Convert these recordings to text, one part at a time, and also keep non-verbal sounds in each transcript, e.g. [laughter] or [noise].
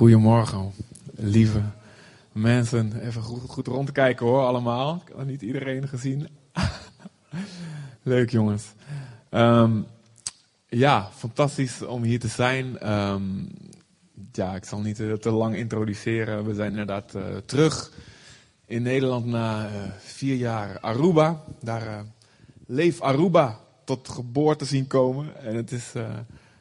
Goedemorgen, lieve mensen. Even goed, goed rondkijken hoor, allemaal. Ik heb niet iedereen gezien. [laughs] Leuk jongens. Ehm, ja, fantastisch om hier te zijn. Ehm, ja, ik zal niet te, te lang introduceren. We zijn inderdaad uh, terug in Nederland na uh, vier jaar Aruba. Daar leef Aruba tot geboorte zien komen. En het is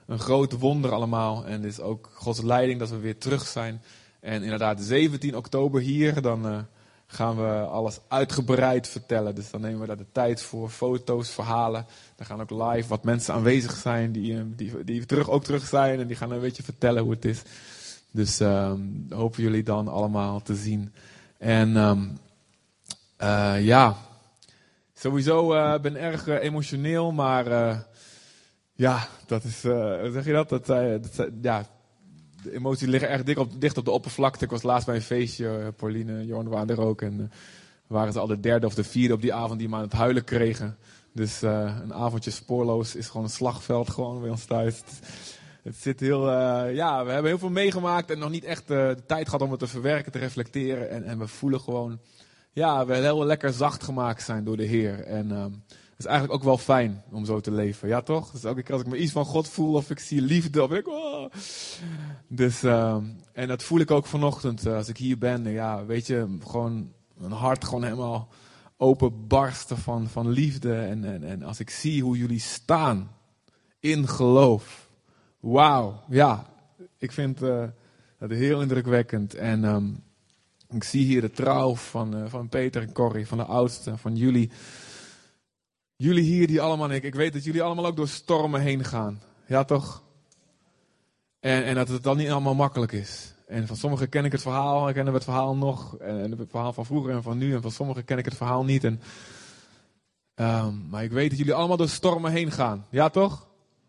een groot wonder allemaal. En het is ook Gods leiding dat we weer terug zijn. En inderdaad, 17 oktober hier, dan uh, gaan we alles uitgebreid vertellen. Dus dan nemen we daar de tijd voor, foto's, verhalen. Dan gaan ook live wat mensen aanwezig zijn die, uh, die, die terug, ook terug zijn. En die gaan een beetje vertellen hoe het is. Dus uh, hopen jullie dan allemaal te zien. En um, ja, sowieso ben erg emotioneel, maar ja, dat is, uh, hoe zeg je dat? dat, uh, dat ja, de emoties liggen erg dik op, dicht op de oppervlakte. Ik was laatst bij een feestje, Pauline, Jorn waren er ook. En waren ze al de derde of de vierde op die avond die me aan het huilen kregen. Dus een avondje spoorloos is gewoon een slagveld gewoon bij ons thuis. Het, het zit heel, ja, we hebben heel veel meegemaakt en nog niet echt de tijd gehad om het te verwerken, te reflecteren. En, en we voelen gewoon, ja, we heel lekker zacht gemaakt zijn door de Heer. En ehm, is eigenlijk ook wel fijn om zo te leven. Ja, toch? Dus elke keer als ik me iets van God voel of ik zie liefde, of ik. Oh. Dus, uh, en dat voel ik ook vanochtend uh, als ik hier ben. Ja, weet je, gewoon mijn hart gewoon helemaal openbarsten van, van liefde. En, en, en als ik zie hoe jullie staan in geloof. Wauw, ja, ik vind dat heel indrukwekkend. En um, ik zie hier de trouw van, uh, van Peter en Corrie, van de oudste, van jullie. Jullie hier die allemaal, ik, ik weet dat jullie allemaal ook door stormen heen gaan. Ja toch? En, en dat het dan niet allemaal makkelijk is. En van sommigen ken ik het verhaal, kennen we het verhaal nog. En het verhaal van vroeger en van nu. En van sommigen ken ik het verhaal niet. En, um, maar ik weet dat jullie allemaal door stormen heen gaan. Ja toch?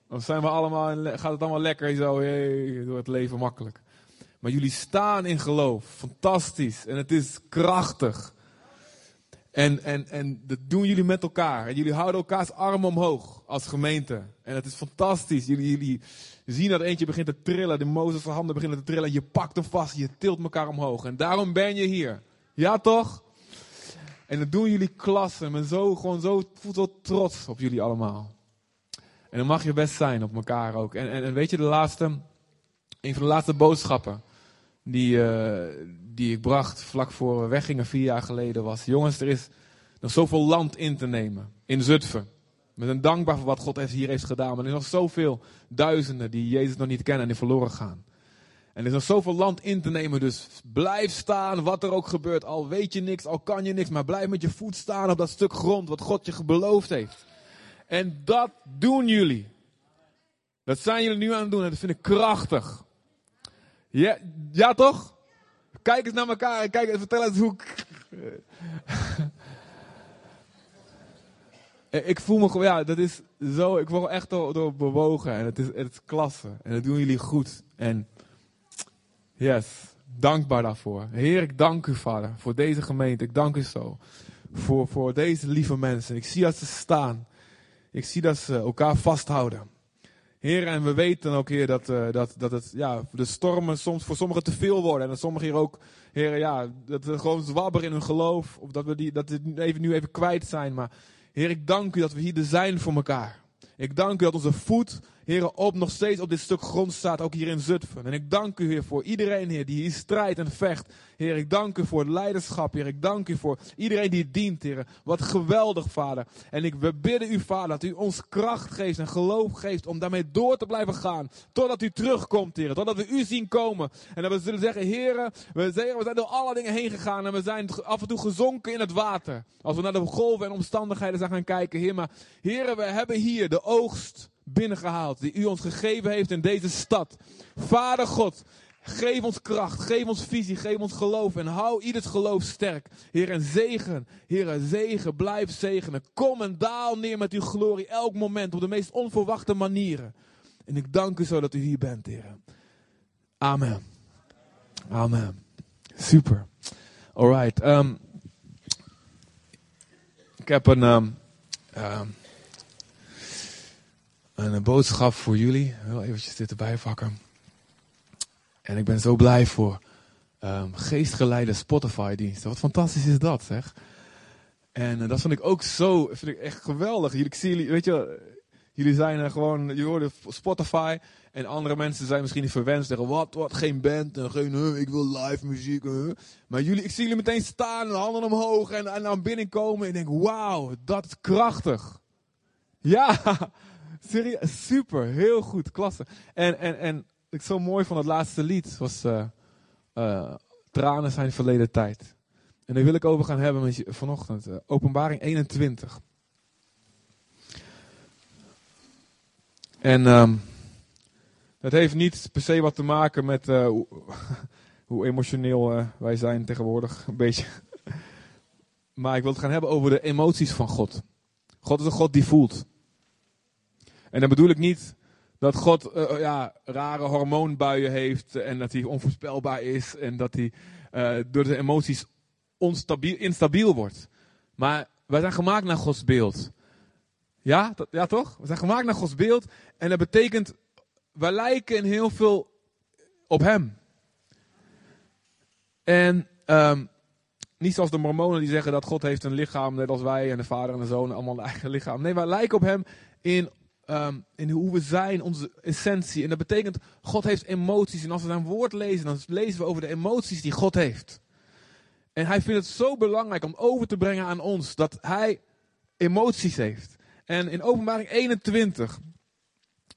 Dan zijn we allemaal, gaat het allemaal lekker zo, hey, door het leven makkelijk. Maar jullie staan in geloof. Fantastisch. En het is krachtig. En, en, en dat doen jullie met elkaar. En jullie houden elkaars armen omhoog als gemeente. En het is fantastisch. Jullie, jullie zien dat eentje begint te trillen. De Mozes' handen beginnen te trillen. Je pakt hem vast. Je tilt elkaar omhoog. En daarom ben je hier. Ja toch? En dat doen jullie klasse. En zo, gewoon zo, voelt zo trots op jullie allemaal. En dan mag je best zijn op elkaar ook. En, en, weet je, de laatste, een van de laatste boodschappen die, uh, die ik bracht vlak voor we weggingen vier jaar geleden was: Jongens, er is nog zoveel land in te nemen in Zutphen. We zijn dankbaar voor wat God hier heeft gedaan. Maar er zijn nog zoveel duizenden die Jezus nog niet kennen en die verloren gaan. En er is nog zoveel land in te nemen. Dus blijf staan, wat er ook gebeurt. Al weet je niks, al kan je niks. Maar blijf met je voet staan op dat stuk grond wat God je beloofd heeft. En dat doen jullie. Dat zijn jullie nu aan het doen en dat vind ik krachtig. Ja, ja toch? Kijk eens naar elkaar en kijk, vertel eens hoe. [laughs] ik voel me gewoon, ja, dat is zo, ik word echt door, door bewogen en het is, het is klasse. En dat doen jullie goed. En yes, dankbaar daarvoor. Heer, ik dank u, vader, voor deze gemeente. Ik dank u zo. Voor, voor deze lieve mensen. Ik zie dat ze staan. Ik zie dat ze elkaar vasthouden. Heer, en we weten ook, Heer, dat, uh, dat, dat het, ja, de stormen soms voor sommigen te veel worden. En dat sommigen hier ook, Heer, ja, dat we gewoon zwabberen in hun geloof. Of dat we die, dat we even, nu even kwijt zijn. Maar, Heer, ik dank u dat we hier er zijn voor elkaar. Ik dank u dat onze voet, Heer, op nog steeds op dit stuk grond staat, ook hier in Zutphen. En ik dank u, Heer, voor iedereen, Heer, die hier strijdt en vecht. Heer, ik dank u voor het leiderschap, Heer. Ik dank u voor iedereen die dient, Heer. Wat geweldig, Vader. En ik, we bidden u, Vader, dat u ons kracht geeft en geloof geeft om daarmee door te blijven gaan. Totdat u terugkomt, Heer. Totdat we u zien komen. En dat we zullen zeggen, Heer, we, zijn door alle dingen heen gegaan en we zijn af en toe gezonken in het water. Als we naar de golven en omstandigheden zijn gaan kijken, Heer. Maar, Heer, we hebben hier de oogst binnengehaald die u ons gegeven heeft in deze stad. Vader God, geef ons kracht, geef ons visie, geef ons geloof en hou ieders geloof sterk. Heer en zegen, Heer en zegen, blijf zegenen. Kom en daal neer met uw glorie elk moment op de meest onverwachte manieren. En ik dank u zo dat u hier bent, Heer. Amen. Amen. Super. Alright. Um, ik heb een... Um, um, een boodschap voor jullie. Wil eventjes dit erbij pakken. En ik ben zo blij voor um, geestgeleide Spotify-diensten. Wat fantastisch is dat, zeg. En uh, dat vond ik ook zo, vind ik echt geweldig. Jullie, ik zie jullie, weet je, jullie zijn er gewoon, jullie horen Spotify. En andere mensen zijn misschien niet verwenst. Zeggen, wat, wat, geen band. En geen, ik wil live muziek. Maar jullie, ik zie jullie meteen staan en handen omhoog. En, en dan binnenkomen. En ik denk, wauw, dat is krachtig. Ja, [laughs] serieus, super, heel goed, klasse. En, en, en ik zo mooi van het laatste lied was uh, uh, Tranen zijn verleden tijd. En daar wil ik over gaan hebben met je vanochtend. Uh, openbaring 21. En um, dat heeft niet per se wat te maken met [laughs] hoe, emotioneel wij zijn tegenwoordig. Een beetje. [laughs] Maar ik wil het gaan hebben over de emoties van God. God is een God die voelt. En dan bedoel ik niet dat God uh, ja, rare hormoonbuien heeft en dat hij onvoorspelbaar is en dat hij uh, door de emoties onstabiel, instabiel wordt. Maar wij zijn gemaakt naar Gods beeld. Ja, ja toch? We zijn gemaakt naar Gods beeld en dat betekent, wij lijken in heel veel op Hem. En um, niet zoals de mormonen die zeggen dat God heeft een lichaam, net als wij en de vader en de zoon, allemaal een eigen lichaam. Nee, wij lijken op Hem in um, in hoe we zijn, onze essentie. En dat betekent, God heeft emoties. En als we zijn woord lezen, dan lezen we over de emoties die God heeft. En hij vindt het zo belangrijk om over te brengen aan ons dat hij emoties heeft. En in openbaring 21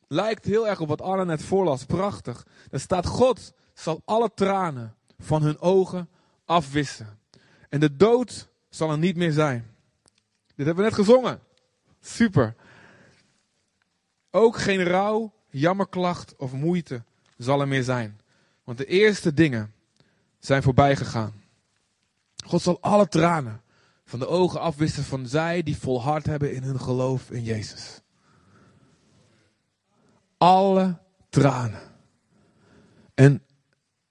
lijkt heel erg op wat Arne net voorlas. Prachtig. Er staat, God zal alle tranen van hun ogen afwissen. En de dood zal er niet meer zijn. Dit hebben we net gezongen. Super. Ook geen rouw, jammerklacht of moeite zal er meer zijn. Want de eerste dingen zijn voorbij gegaan. God zal alle tranen van de ogen afwissen van zij die volhard hebben in hun geloof in Jezus. Alle tranen. En,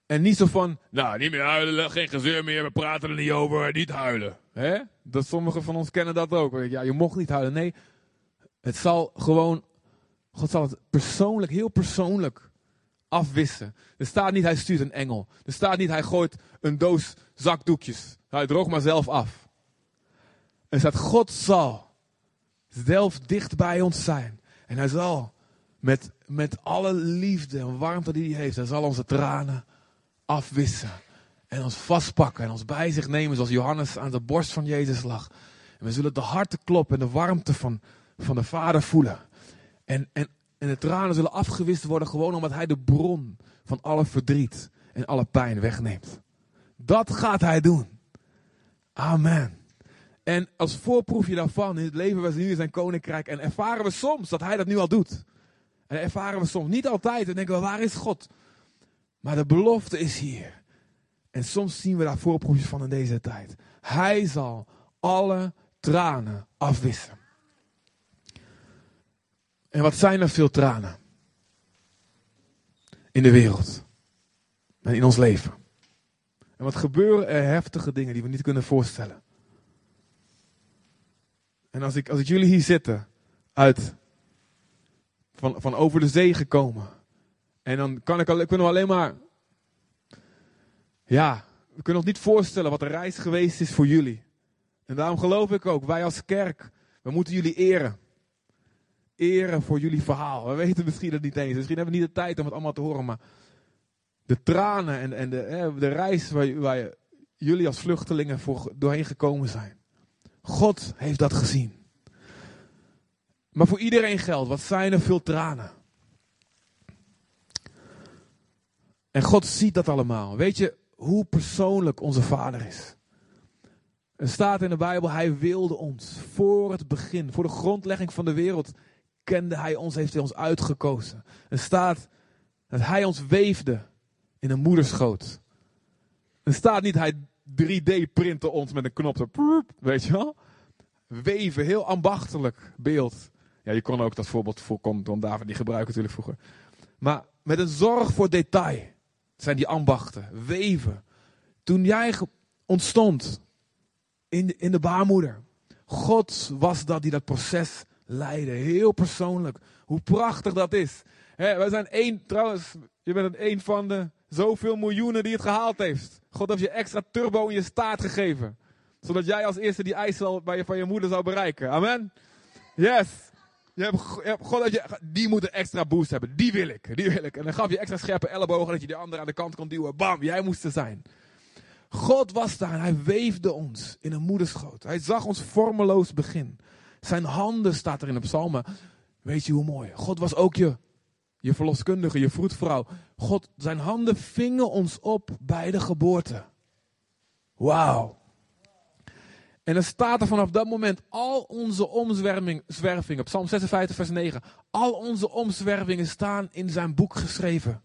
en niet zo van, nou niet meer huilen, geen gezeur meer, we praten er niet over, niet huilen. Hè? Dat sommigen van ons kennen dat ook. Ja, je mocht niet huilen. Nee, het zal gewoon God zal het persoonlijk, heel persoonlijk afwissen. Er staat niet, hij stuurt een engel. Er staat niet, hij gooit een doos zakdoekjes. Hij droogt maar zelf af. Er staat, God zal zelf dicht bij ons zijn. En hij zal met, met alle liefde en warmte die hij heeft, hij zal onze tranen afwissen. En ons vastpakken en ons bij zich nemen zoals Johannes aan de borst van Jezus lag. En we zullen de harten kloppen en de warmte van, van de Vader voelen. En, en, en de tranen zullen afgewist worden gewoon omdat hij de bron van alle verdriet en alle pijn wegneemt. Dat gaat hij doen. Amen. En als voorproefje daarvan in het leven we nu in zijn koninkrijk en ervaren we soms dat hij dat nu al doet. En ervaren we soms niet altijd en denken we waar is God? Maar de belofte is hier. En soms zien we daar voorproefjes van in deze tijd. Hij zal alle tranen afwissen. En wat zijn er veel tranen in de wereld en in ons leven. En wat gebeuren er heftige dingen die we niet kunnen voorstellen. En als ik, als ik jullie hier zitten, uit, van, van over de zee gekomen. En dan kan ik, ik nog alleen maar, ja, we kunnen ons niet voorstellen wat de reis geweest is voor jullie. En daarom geloof ik ook, wij als kerk, we moeten jullie eren eren voor jullie verhaal. We weten misschien het niet eens. Misschien hebben we niet de tijd om het allemaal te horen. Maar de tranen en, en de, de reis waar, waar jullie als vluchtelingen voor, doorheen gekomen zijn. God heeft dat gezien. Maar voor iedereen geldt, wat zijn er veel tranen. En God ziet dat allemaal. Weet je hoe persoonlijk onze Vader is? Er staat in de Bijbel, Hij wilde ons voor het begin, voor de grondlegging van de wereld, kende hij ons, heeft hij ons uitgekozen. Er staat dat hij ons weefde in een moederschoot. Er staat niet hij 3D-printen ons met een knop. Weet je wel? Weven, heel ambachtelijk beeld. Ja, je kon ook dat voorbeeld voorkomen, Don David, die gebruiken natuurlijk vroeger. Maar met een zorg voor detail zijn die ambachten, weven. Toen jij ontstond in de, in de baarmoeder, God was dat die dat proces lijden. Heel persoonlijk. Hoe prachtig dat is. He, wij zijn één, trouwens, je bent een van de zoveel miljoenen die het gehaald heeft. God heeft je extra turbo in je staart gegeven. Zodat jij als eerste die je, van je moeder zou bereiken. Amen. Yes. Je hebt, je hebt, God, je, die moet een extra boost hebben. Die wil ik. Die wil ik. En dan gaf je extra scherpe ellebogen dat je die andere aan de kant kon duwen. Bam, jij moest er zijn. God was daar en hij weefde ons in een moederschoot. Hij zag ons vormeloos begin. Zijn handen staat er in de psalmen. Weet je hoe mooi? God was ook je, je verloskundige, je vroedvrouw. God, zijn handen vingen ons op bij de geboorte. Wauw. En dan staat er vanaf dat moment al onze omzwervingen, Psalm 56, vers 9. Al onze omzwervingen staan in zijn boek geschreven.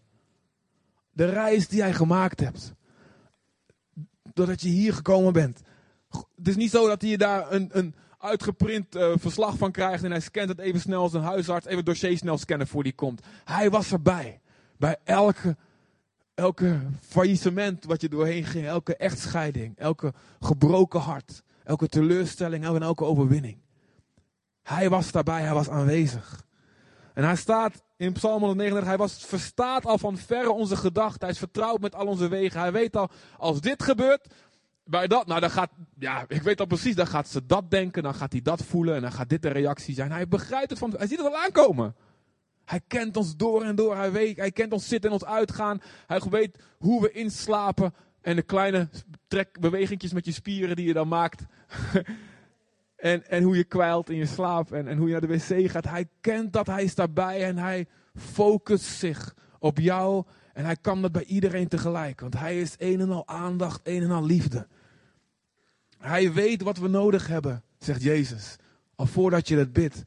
De reis die hij gemaakt hebt. Doordat je hier gekomen bent. Het is niet zo dat hij daar een, een uitgeprint uh, verslag van krijgt en hij scant het even snel als een huisarts, even het dossier snel scannen voor die komt. Hij was erbij. Bij elke, elke faillissement wat je doorheen ging, elke echtscheiding, elke gebroken hart, elke teleurstelling en elke overwinning. Hij was daarbij, hij was aanwezig. En hij staat in Psalm 139, hij was, verstaat al van verre onze gedachten. Hij is vertrouwd met al onze wegen. Hij weet al, als dit gebeurt, bij dat, nou dan gaat, ja, ik weet al precies, dan gaat ze dat denken, dan gaat hij dat voelen en dan gaat dit de reactie zijn. Hij begrijpt het van, hij ziet het al aankomen. Hij kent ons door en door, hij weet, hij kent ons zitten en ons uitgaan. Hij weet hoe we inslapen en de kleine trekbewegingjes met je spieren die je dan maakt. [laughs] en, en hoe je kwijlt in je slaap en, en hoe je naar de wc gaat. Hij kent dat, hij is daarbij en hij focust zich op jou. En hij kan dat bij iedereen tegelijk, want hij is een en al aandacht, een en al liefde. Hij weet wat we nodig hebben, zegt Jezus. Al voordat je het bidt.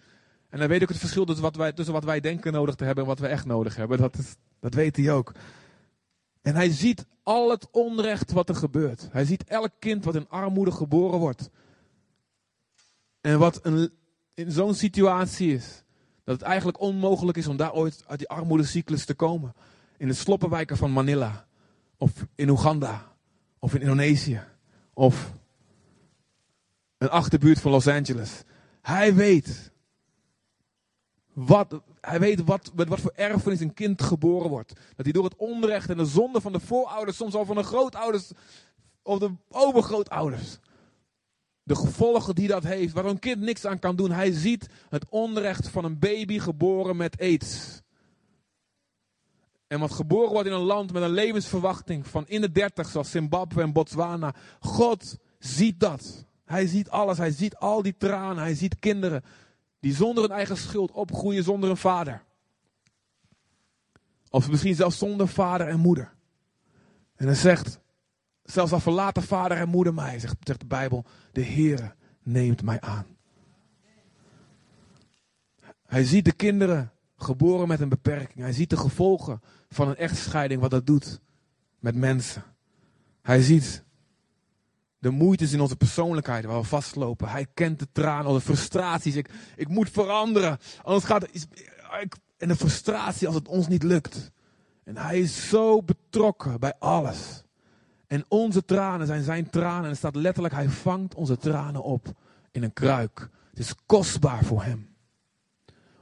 En hij weet ook het verschil tussen wat, wij, tussen wat wij denken nodig te hebben en wat we echt nodig hebben. Dat, dat weet hij ook. En hij ziet al het onrecht wat er gebeurt. Hij ziet elk kind wat in armoede geboren wordt. En wat een, in zo'n situatie is. Dat het eigenlijk onmogelijk is om daar ooit uit die armoedecyclus te komen. In de sloppenwijken van Manila. Of in Oeganda. Of in Indonesië. Of een achterbuurt van Los Angeles. Hij weet. Wat, hij weet wat, met wat voor erfenis een kind geboren wordt. Dat hij door het onrecht en de zonde van de voorouders, soms al van de grootouders of de overgrootouders. De gevolgen die dat heeft, waar een kind niks aan kan doen. Hij ziet het onrecht van een baby geboren met aids. En wat geboren wordt in een land met een levensverwachting van in de dertig, zoals Zimbabwe en Botswana. God ziet dat. Hij ziet alles. Hij ziet al die tranen. Hij ziet kinderen die zonder hun eigen schuld opgroeien zonder een vader. Of misschien zelfs zonder vader en moeder. En hij zegt, zelfs al verlaten vader en moeder mij, zegt, zegt de Bijbel, de Heere neemt mij aan. Hij ziet de kinderen geboren met een beperking. Hij ziet de gevolgen van een echtscheiding, wat dat doet met mensen. Hij ziet de moeites in onze persoonlijkheid waar we vastlopen. Hij kent de tranen, de frustraties. Ik, ik moet veranderen. Anders gaat het. En de frustratie als het ons niet lukt. En hij is zo betrokken bij alles. En onze tranen zijn zijn tranen. En er staat letterlijk, hij vangt onze tranen op in een kruik. Het is kostbaar voor hem.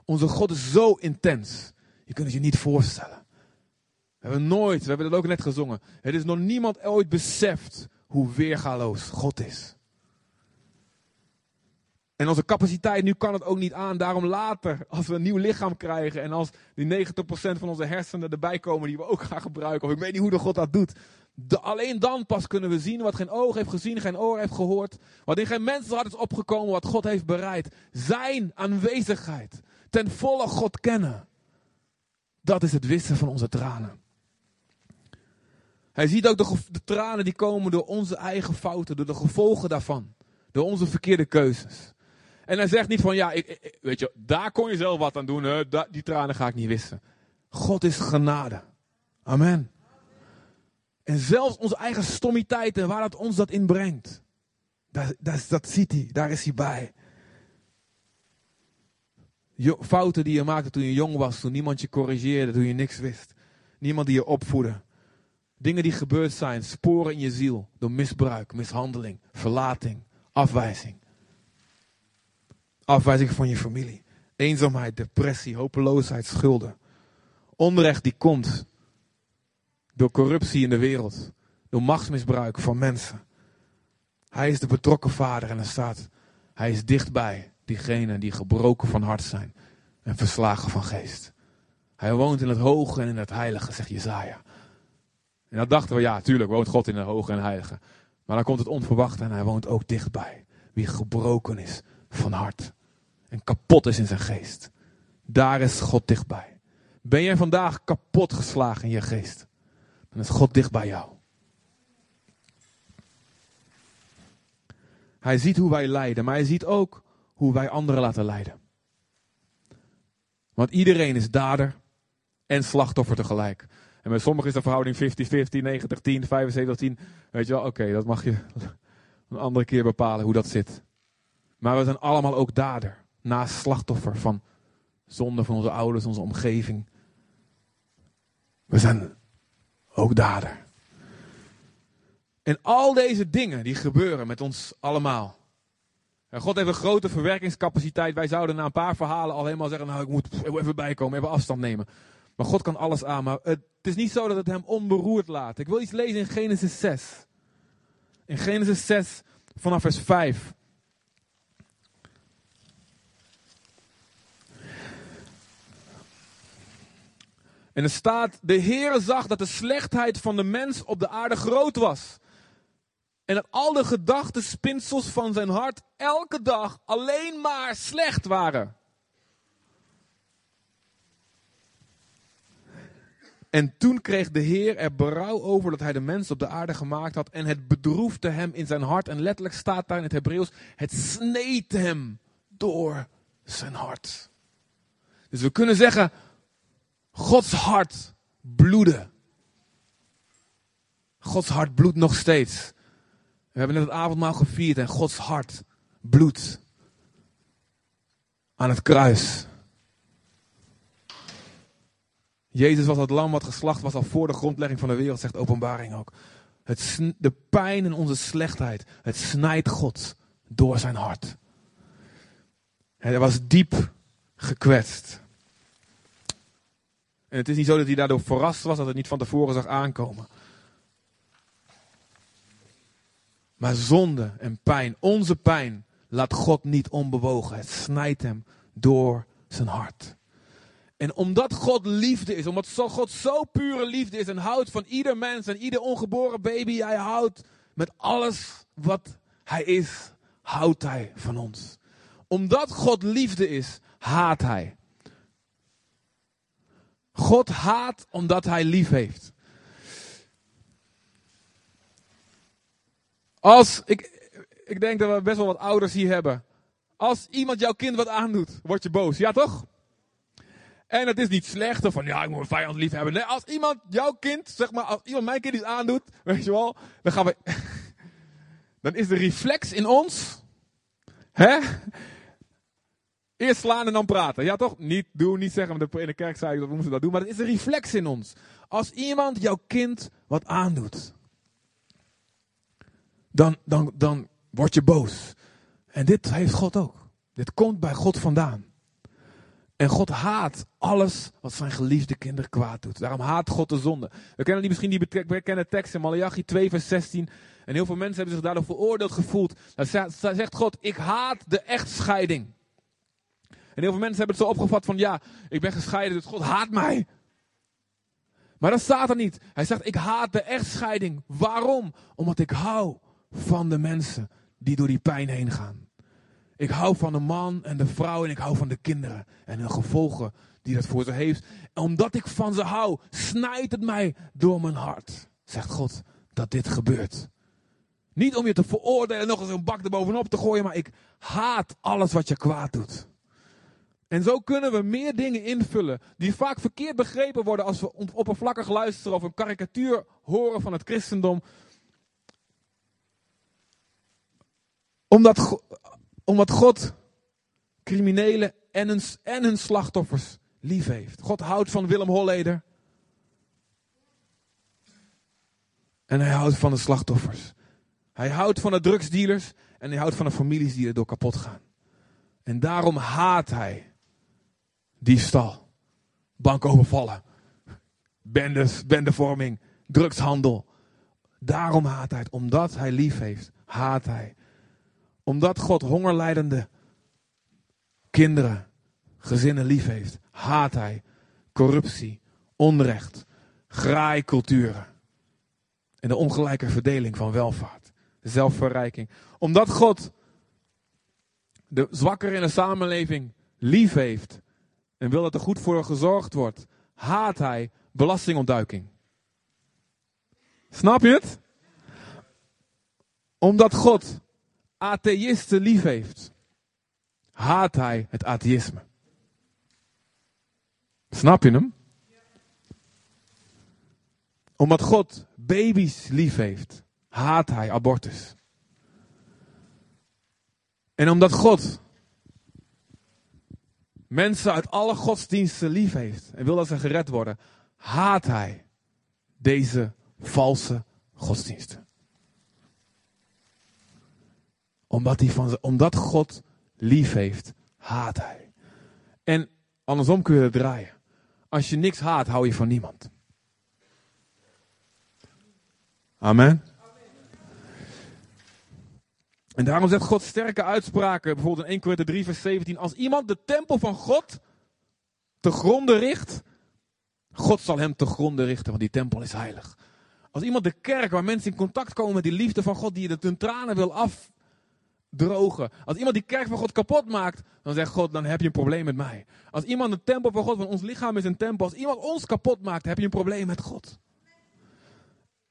Onze God is zo intens. Je kunt het je niet voorstellen. We hebben nooit, we hebben dat ook net gezongen. Het is nog niemand ooit beseft hoe weergaloos God is. En onze capaciteit nu kan het ook niet aan. Daarom later, als we een nieuw lichaam krijgen en als die 90% van onze hersenen erbij komen die we ook gaan gebruiken. Of ik weet niet hoe de God dat doet. alleen dan pas kunnen we zien wat geen oog heeft gezien, geen oor heeft gehoord. Wat in geen mensenhart is opgekomen, wat God heeft bereid. Zijn aanwezigheid. Ten volle God kennen. Dat is het wissen van onze tranen. Hij ziet ook de, tranen die komen door onze eigen fouten, door de gevolgen daarvan. Door onze verkeerde keuzes. En hij zegt niet van, ja, ik, weet je, daar kon je zelf wat aan doen, hè? die tranen ga ik niet wissen. God is genade. Amen. En zelfs onze eigen stommiteiten, waar dat ons dat inbrengt, dat, dat, dat ziet hij, daar is hij bij. Fouten die je maakte toen je jong was, toen niemand je corrigeerde, toen je niks wist. Niemand die je opvoedde. Dingen die gebeurd zijn, sporen in je ziel door misbruik, mishandeling, verlating, afwijzing. Afwijzing van je familie, eenzaamheid, depressie, hopeloosheid, schulden. Onrecht die komt door corruptie in de wereld, door machtsmisbruik van mensen. Hij is de betrokken vader en er staat, hij is dichtbij diegenen die gebroken van hart zijn en verslagen van geest. Hij woont in het hoge en in het heilige, zegt Jezaja. En dan dachten we, ja, tuurlijk woont God in het hoge en heilige. Maar dan komt het onverwachte en hij woont ook dichtbij. Wie gebroken is van hart en kapot is in zijn geest. Daar is God dichtbij. Ben jij vandaag kapot geslagen in je geest? Dan is God dicht bij jou. Hij ziet hoe wij lijden, maar hij ziet ook hoe wij anderen laten lijden. Want iedereen is dader en slachtoffer tegelijk. En bij sommigen is de verhouding 50-50, 90-10, 75-10. Weet je wel, oké, dat mag je [laughs] een andere keer bepalen hoe dat zit. Maar we zijn allemaal ook dader, naast slachtoffer van zonde van onze ouders, onze omgeving. We zijn ook dader. En al deze dingen die gebeuren met ons allemaal. God heeft een grote verwerkingscapaciteit. Wij zouden na een paar verhalen al helemaal zeggen: Nou, ik moet even bijkomen, even afstand nemen. Maar God kan alles aan. Maar het is niet zo dat het hem onberoerd laat. Ik wil iets lezen in Genesis 6. In Genesis 6 vanaf vers 5. En er staat, de Heere zag dat de slechtheid van de mens op de aarde groot was. En dat al de gedachtenspinsels van zijn hart elke dag alleen maar slecht waren. En toen kreeg de Heer er berouw over dat hij de mens op de aarde gemaakt had. En het bedroefde hem in zijn hart. En letterlijk staat daar in het Hebreeuws: het sneed hem door zijn hart. Dus we kunnen zeggen: Gods hart bloedde. Gods hart bloedt nog steeds. We hebben net het avondmaal gevierd en Gods hart bloedt. Aan het kruis. Jezus was het lam wat geslacht was al voor de grondlegging van de wereld, zegt openbaring ook. Het, de pijn en onze slechtheid, het snijdt God door zijn hart. Hij was diep gekwetst. En het is niet zo dat hij daardoor verrast was, dat het niet van tevoren zag aankomen. Maar zonde en pijn, onze pijn, laat God niet onbewogen. Het snijdt hem door zijn hart. En omdat God liefde is, omdat God zo pure liefde is en houdt van ieder mens en ieder ongeboren baby, hij houdt met alles wat hij is, houdt hij van ons. Omdat God liefde is, haat hij. God haat omdat hij lief heeft. Als, ik, ik denk dat we best wel wat ouders hier hebben. Als iemand jouw kind wat aandoet, word je boos. Ja toch? En het is niet slecht of van ja, ik moet een vijand lief hebben. Nee, als iemand jouw kind, zeg maar, als iemand mijn kind iets aandoet, [laughs] weet je wel, dan gaan we. [laughs] dan is de reflex in ons. Hè? Eerst slaan en dan praten. Ja toch? Niet doen, niet zeggen. In de kerk zei ik dat we moesten dat doen. Maar het is een reflex in ons. Als iemand jouw kind wat aandoet. Dan, dan, dan word je boos. En dit heeft God ook. Dit komt bij God vandaan. En God haat alles wat zijn geliefde kinderen kwaad doet. Daarom haat God de zonde. We kennen die, misschien die bekende tekst in Malachi 2 vers 16. En heel veel mensen hebben zich daardoor veroordeeld gevoeld. Dan zegt God, ik haat de echtscheiding. En heel veel mensen hebben het zo opgevat van, ja, ik ben gescheiden, dus God haat mij. Maar dat staat er niet. Hij zegt, ik haat de echtscheiding. Waarom? Omdat ik hou van de mensen die door die pijn heen gaan. Ik hou van de man en de vrouw en ik hou van de kinderen en de gevolgen die dat voor ze heeft. En omdat ik van ze hou, snijdt het mij door mijn hart, zegt God, dat dit gebeurt. Niet om je te veroordelen, nog eens een bak erbovenop te gooien, maar ik haat alles wat je kwaad doet. En zo kunnen we meer dingen invullen die vaak verkeerd begrepen worden als we oppervlakkig luisteren of een karikatuur horen van het christendom. Omdat, omdat God criminelen en hun, en hun slachtoffers lief heeft. God houdt van Willem Holleder. En hij houdt van de slachtoffers. Hij houdt van de drugsdealers en hij houdt van de families die erdoor kapot gaan. En daarom haat hij diefstal, bankovervallen, bendes, bendevorming, drugshandel. Daarom haat hij het. Omdat hij lief heeft, haat hij. Omdat God hongerlijdende kinderen, gezinnen lief heeft, haat hij corruptie, onrecht, graaikulturen en de ongelijke verdeling van welvaart, zelfverrijking. Omdat God de zwakkeren in de samenleving lief heeft en wil dat er goed voor gezorgd wordt, haat hij belastingontduiking. Snap je het? Omdat God atheïsten lief heeft, haat hij het atheïsme. Snap je hem? Omdat God baby's lief heeft, haat hij abortus. En omdat God mensen uit alle godsdiensten lief heeft en wil dat ze gered worden, haat hij deze valse godsdiensten. Omdat, hij van, omdat God lief heeft, haat hij. En andersom kun je het draaien. Als je niks haat, hou je van niemand. Amen. En daarom zegt God sterke uitspraken, bijvoorbeeld in 1 Korinther 3, vers 17. Als iemand de tempel van God te gronden richt, God zal hem te gronden richten, want die tempel is heilig. Als iemand de kerk, waar mensen in contact komen met die liefde van God, die je de tranen wil afdrogen. Als iemand die kerk van God kapot maakt, dan zegt God, dan heb je een probleem met mij. Als iemand de tempel van God, want ons lichaam is een tempel, als iemand ons kapot maakt, heb je een probleem met God.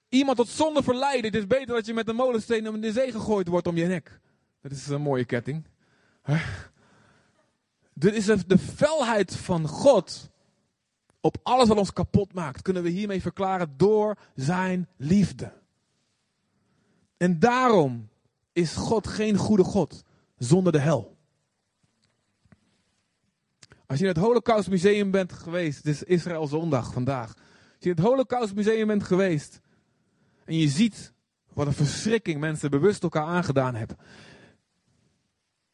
Iemand tot zonde verleiden, het is beter dat je met een molensteen in de zee gegooid wordt om je nek. Dat is een mooie ketting. Dit is de felheid van God op alles wat ons kapot maakt, kunnen we hiermee verklaren door zijn liefde. En daarom is God geen goede God zonder de hel. Als je in het Holocaust Museum bent geweest, het is Israël Zondag vandaag. Als je in het Holocaust Museum bent geweest en je ziet wat een verschrikking mensen bewust elkaar aangedaan hebben,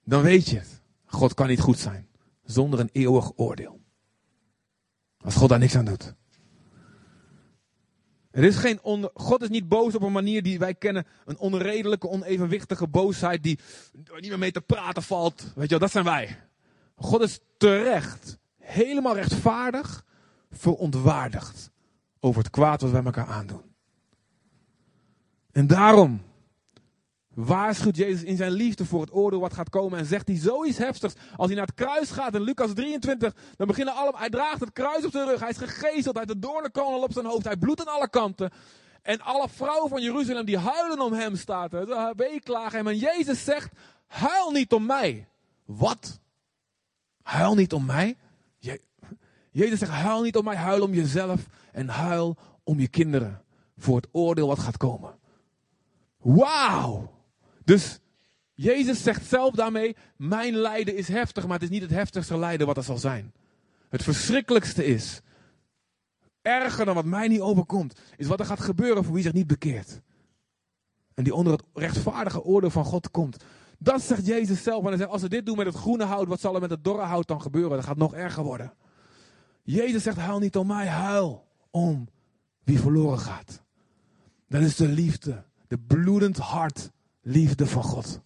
dan weet je het. God kan niet goed zijn zonder een eeuwig oordeel. Als God daar niks aan doet. Er is geen God is niet boos op een manier die wij kennen. Een onredelijke, onevenwichtige boosheid die niet meer mee te praten valt. Weet je wel, dat zijn wij. God is terecht, helemaal rechtvaardig, verontwaardigd over het kwaad wat wij elkaar aandoen. En daarom waarschuwt Jezus in zijn liefde voor het oordeel wat gaat komen. En zegt hij zoiets heftigs. Als hij naar het kruis gaat in Lucas 23. Dan beginnen allemaal. Hij draagt het kruis op zijn rug. Hij is gegezeld. Hij heeft de doornenkogel op zijn hoofd. Hij bloedt aan alle kanten. En alle vrouwen van Jeruzalem die huilen om hem staat er. Weeklagen hem. En Jezus zegt. Huil niet om mij. Wat? Huil niet om mij? Je, Jezus zegt huil niet om mij. Huil om jezelf. En huil om je kinderen. Voor het oordeel wat gaat komen. Wauw! Dus Jezus zegt zelf daarmee: Mijn lijden is heftig, maar het is niet het heftigste lijden wat er zal zijn. Het verschrikkelijkste is, erger dan wat mij niet overkomt, is wat er gaat gebeuren voor wie zich niet bekeert. En die onder het rechtvaardige oordeel van God komt. Dat zegt Jezus zelf. En hij zegt, als we dit doen met het groene hout, wat zal er met het dorre hout dan gebeuren? Dat gaat nog erger worden. Jezus zegt, huil niet om mij, huil om wie verloren gaat. Dat is de liefde, de bloedend hart liefde van God.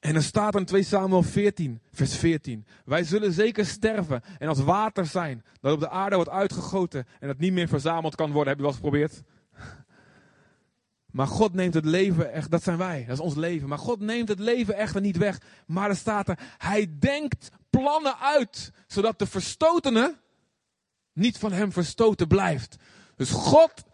En er staat in 2 Samuel 14, vers 14. Wij zullen zeker sterven en als water zijn dat op de aarde wordt uitgegoten en dat niet meer verzameld kan worden. Heb je wel eens geprobeerd? Maar God neemt het leven echt, dat zijn wij, dat is ons leven. Maar God neemt het leven echter niet weg. Maar er staat er, hij denkt plannen uit, zodat de verstotene niet van hem verstoten blijft. Dus God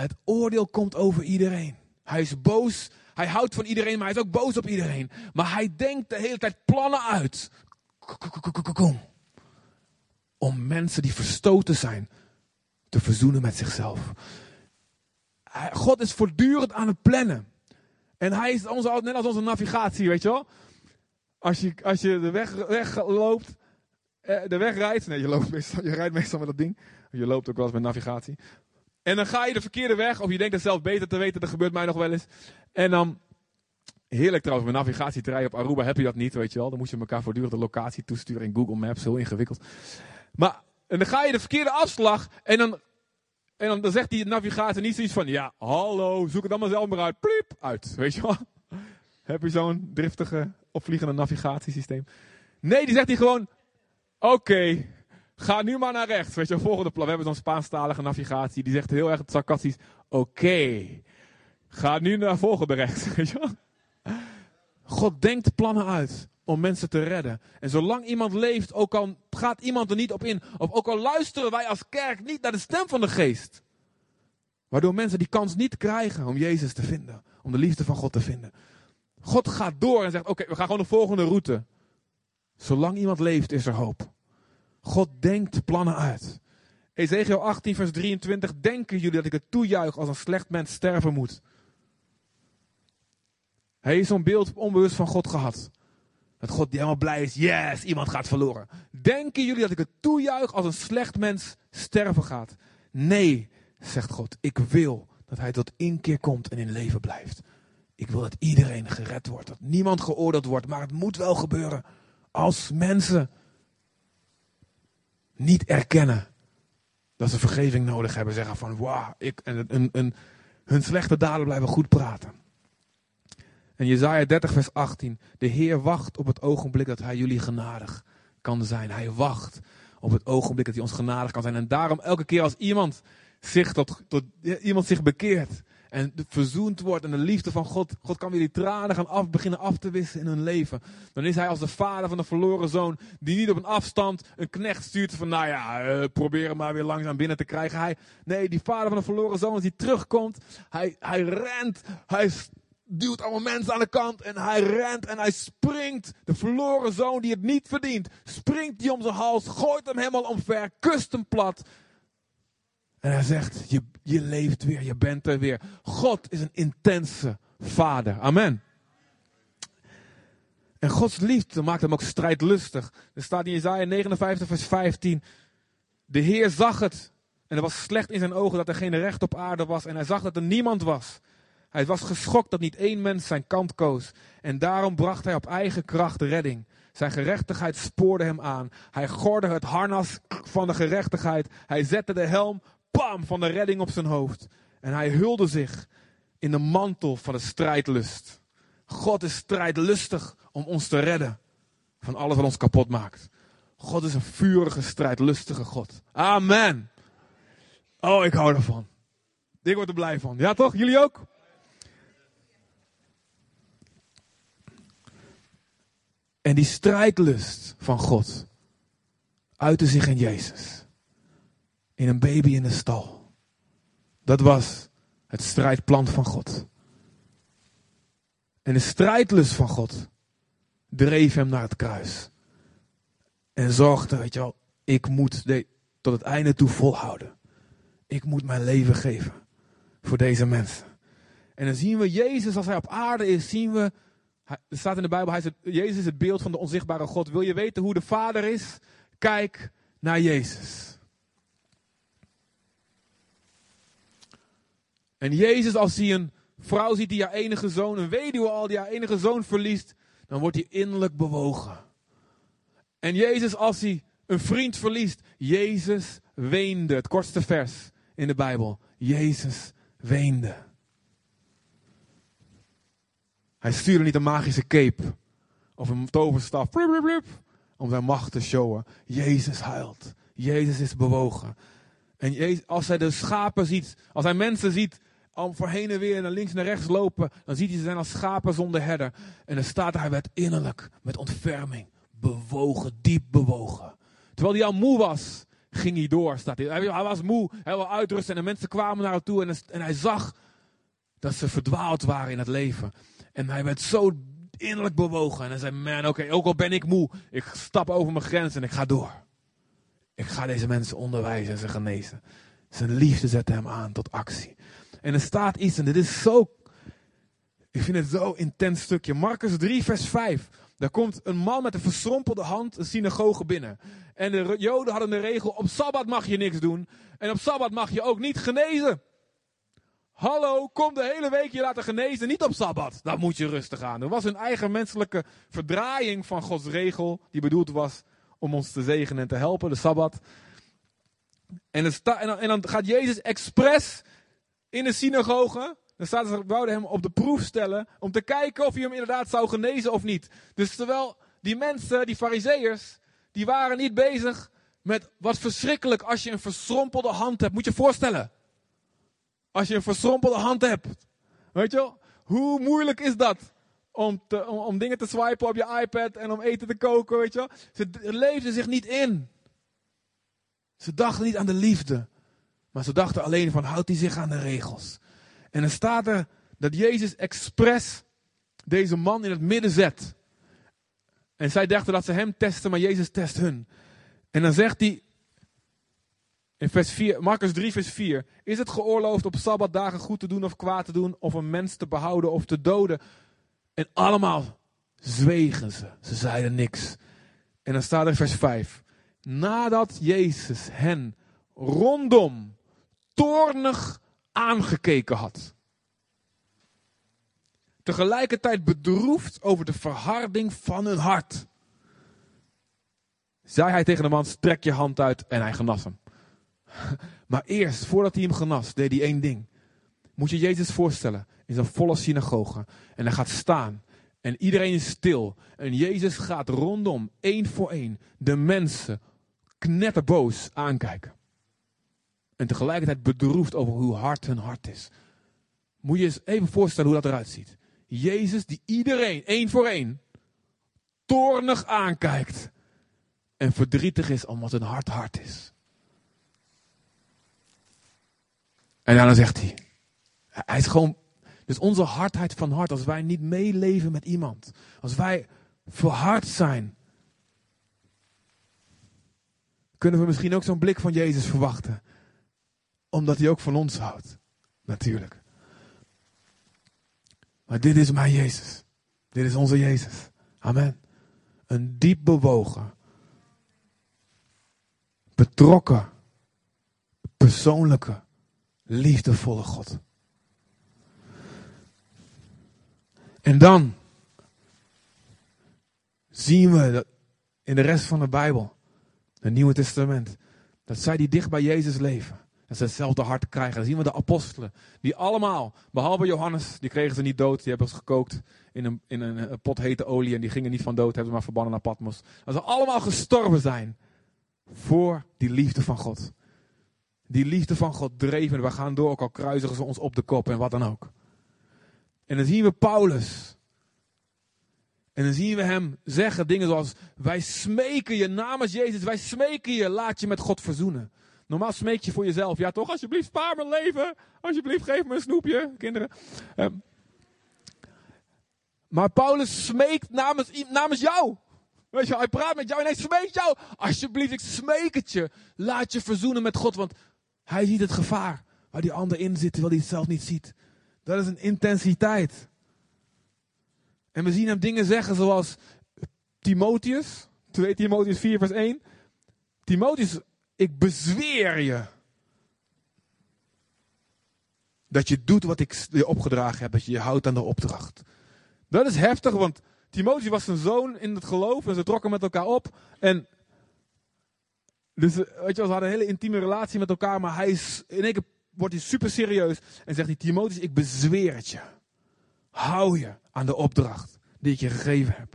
het oordeel komt over iedereen. Hij is boos. Hij houdt van iedereen, maar hij is ook boos op iedereen. Maar hij denkt de hele tijd plannen uit. Om mensen die verstoten zijn te verzoenen met zichzelf. God is voortdurend aan het plannen. En hij is onze, net als onze navigatie, weet je wel. Als je, als je de weg, weg loopt, eh, de weg rijdt. Nee, je, loopt meestal, je rijdt meestal met dat ding. Je loopt ook wel eens met navigatie. En dan ga je de verkeerde weg, of je denkt het zelf beter te weten, dat gebeurt mij nog wel eens. En dan, heerlijk trouwens, met navigatieterrein op Aruba heb je dat niet, weet je wel. Dan moet je elkaar voortdurend de locatie toesturen in Google Maps, heel ingewikkeld. Maar En dan ga je de verkeerde afslag en dan, en dan, dan zegt die navigator niet zoiets van, ja, hallo, zoek het allemaal zelf maar uit. Pliep, uit. Weet je wel? [laughs] Heb je zo'n driftige, opvliegende navigatiesysteem? Nee, die zegt hij gewoon, oké, ga nu maar naar rechts. Weet je, volgende plan. We hebben zo'n Spaanstalige navigatie, die zegt heel erg sarcastisch, oké, ga nu naar volgende rechts. [laughs] Weet je? God denkt plannen uit om mensen te redden. En zolang iemand leeft, ook al gaat iemand er niet op in, of ook al luisteren wij als kerk niet naar de stem van de geest. Waardoor mensen die kans niet krijgen om Jezus te vinden, om de liefde van God te vinden. God gaat door en zegt: Oké, we gaan gewoon de volgende route. Zolang iemand leeft, is er hoop. God denkt plannen uit. Ezekiel 18, vers 23. Denken jullie dat ik het toejuich als een slecht mens sterven moet? Hij is zo'n beeld onbewust van God gehad. Dat God die helemaal blij is. Yes, iemand gaat verloren. Denken jullie dat ik het toejuich als een slecht mens sterven gaat? Nee, zegt God. Ik wil dat hij tot inkeer komt en in leven blijft. Ik wil dat iedereen gered wordt. Dat niemand geoordeeld wordt. Maar het moet wel gebeuren. Als mensen niet erkennen dat ze vergeving nodig hebben. Zeggen van wauw, ik en, en hun slechte daden blijven goed praten. En Jezaja 30 vers 18. De Heer wacht op het ogenblik dat hij jullie genadig kan zijn. Hij wacht op het ogenblik dat hij ons genadig kan zijn. En daarom elke keer als iemand zich, tot, tot, iemand zich bekeert en verzoend wordt en de liefde van God, God kan weer die tranen gaan af, beginnen af te wissen in hun leven. Dan is hij als de vader van de verloren zoon, die niet op een afstand een knecht stuurt van, nou ja, uh, probeer hem maar weer langzaam binnen te krijgen. Hij, nee, die vader van de verloren zoon, als hij terugkomt, hij, hij rent, hij duwt allemaal mensen aan de kant en hij rent en hij springt. De verloren zoon die het niet verdient, springt die om zijn hals, gooit hem helemaal omver, kust hem plat. En hij zegt, je, je leeft weer, je bent er weer. God is een intense vader. Amen. En Gods liefde maakt hem ook strijdlustig. Er staat in Jezaja 59 vers 15. De Heer zag het. En het was slecht in zijn ogen dat er geen recht op aarde was. En hij zag dat er niemand was. Hij was geschokt dat niet één mens zijn kant koos. En daarom bracht hij op eigen kracht redding. Zijn gerechtigheid spoorde hem aan. Hij gorde het harnas van de gerechtigheid. Hij zette de helm pam, van de redding op zijn hoofd. En hij hulde zich in de mantel van de strijdlust. God is strijdlustig om ons te redden van alles wat ons kapot maakt. God is een vurige, strijdlustige God. Amen. Oh, ik hou ervan. Ik word er blij van. Ja toch? Jullie ook? En die strijdlust van God uitte zich in Jezus. In een baby in de stal. Dat was het strijdplan van God. En de strijdlust van God dreef hem naar het kruis. En zorgde, weet je wel, ik moet de, tot het einde toe volhouden. Ik moet mijn leven geven voor deze mensen. En dan zien we Jezus als hij op aarde is, zien we er staat in de Bijbel, hij is Jezus is het beeld van de onzichtbare God. Wil je weten hoe de Vader is? Kijk naar Jezus. En Jezus, als hij een vrouw ziet die haar enige zoon, een weduwe al die haar enige zoon verliest, dan wordt hij innerlijk bewogen. En Jezus, als hij een vriend verliest, Jezus weende. Het kortste vers in de Bijbel. Jezus weende. Hij stuurde niet een magische cape of een toverstaf om zijn macht te showen. Jezus huilt. Jezus is bewogen. En Jezus, als hij de schapen ziet, als hij mensen ziet om voor heen en weer naar links en naar rechts lopen, dan ziet hij ze zijn als schapen zonder herder. En dan staat hij met innerlijk, met ontferming, bewogen, diep bewogen. Terwijl hij al moe was, ging hij door. Staat hij. hij was moe, hij wil uitrusten en de mensen kwamen naar hem toe en, en hij zag dat ze verdwaald waren in het leven. En hij werd zo innerlijk bewogen. En hij zei, man, oké, ook al ben ik moe, ik stap over mijn grens en ik ga door. Ik ga deze mensen onderwijzen en ze genezen. Zijn liefde zette hem aan tot actie. En er staat iets, en dit is zo, ik vind het zo intens stukje. Marcus 3, vers 5. Daar komt een man met een verschrompelde hand een synagoge binnen. En de Joden hadden de regel, op Sabbat mag je niks doen. En op Sabbat mag je ook niet genezen. Hallo, kom de hele week je laten genezen, niet op Sabbat. Dan moet je rustig aan. Er was een eigen menselijke verdraaiing van Gods regel, die bedoeld was om ons te zegenen en te helpen, de Sabbat. En, en dan gaat Jezus expres in de synagoge. Dan staat ze wouden hem op de proef stellen. Om te kijken of hij hem inderdaad zou genezen of niet. Dus terwijl die mensen, die fariseërs, die waren niet bezig met wat verschrikkelijk als je een verschrompelde hand hebt. Moet je je voorstellen. Als je een verschrompelde hand hebt. Weet je wel? Hoe moeilijk is dat? Om, te, om, om, dingen te swipen op je iPad en om eten te koken, weet je wel? Ze leefden zich niet in. Ze dachten niet aan de liefde. Maar ze dachten alleen van, houdt hij zich aan de regels? En dan staat er dat Jezus expres deze man in het midden zet. En zij dachten dat ze hem testen, maar Jezus test hun. En dan zegt hij in vers 4, Marcus 3, vers 4. Is het geoorloofd op sabbatdagen goed te doen of kwaad te doen, of een mens te behouden of te doden? En allemaal zwegen ze. Ze zeiden niks. En dan staat er vers 5. Nadat Jezus hen rondom toornig aangekeken had. Tegelijkertijd bedroefd over de verharding van hun hart. Zei hij tegen de man: strek je hand uit en hij genas hem. [laughs] Maar eerst, voordat hij hem genas, deed hij één ding. Moet je Jezus voorstellen, in zo'n volle synagoge. En hij gaat staan. En iedereen is stil. En Jezus gaat rondom, één voor één, de mensen knetterboos aankijken. En tegelijkertijd bedroefd over hoe hard hun hart is. Moet je eens even voorstellen hoe dat eruit ziet. Jezus die iedereen, één voor één, toornig aankijkt. En verdrietig is omdat hun hart hard is. En dan zegt hij. Hij is gewoon. Dus onze hardheid van hart, als wij niet meeleven met iemand. Als wij verhard zijn. Kunnen we misschien ook zo'n blik van Jezus verwachten. Omdat hij ook van ons houdt. Natuurlijk. Maar dit is mijn Jezus. Dit is onze Jezus. Amen. Een diep bewogen. Betrokken. Persoonlijke liefdevolle God. En dan zien we dat in de rest van de Bijbel, het Nieuwe Testament, dat zij die dicht bij Jezus leven, dat ze hetzelfde hart krijgen. Dan zien we de apostelen, die allemaal, behalve Johannes, die kregen ze niet dood, die hebben ze gekookt in een, in een pot hete olie en die gingen niet van dood, hebben ze maar verbannen naar Patmos. Dat ze allemaal gestorven zijn voor die liefde van God. Die liefde van God dreven. We gaan door, ook al kruisigen ze ons op de kop en wat dan ook. En dan zien we Paulus. En dan zien we hem zeggen dingen zoals: Wij smeken je namens Jezus, wij smeken je, laat je met God verzoenen. Normaal smeek je voor jezelf. Ja, toch? Alsjeblieft, spaar mijn leven. Alsjeblieft, geef me een snoepje, kinderen. Ehm, maar Paulus smeekt namens, namens jou. Weet je, hij praat met jou en hij smeekt jou. Alsjeblieft, ik smeek het je. Laat je verzoenen met God. Want hij ziet het gevaar waar die ander in zit, terwijl hij het zelf niet ziet. Dat is een intensiteit. En we zien hem dingen zeggen zoals Timotheus, 2 Timotheus 4 vers 1. Timotheus, ik bezweer je dat je doet wat ik je opgedragen heb, dat je je houdt aan de opdracht. Dat is heftig, want Timotheus was zijn zoon in het geloof en ze trokken met elkaar op. En dus weet je ze hadden een hele intieme relatie met elkaar, maar hij is, in één keer wordt hij super serieus en zegt hij, Timotheus, ik bezweer het je. Hou je aan de opdracht die ik je gegeven heb.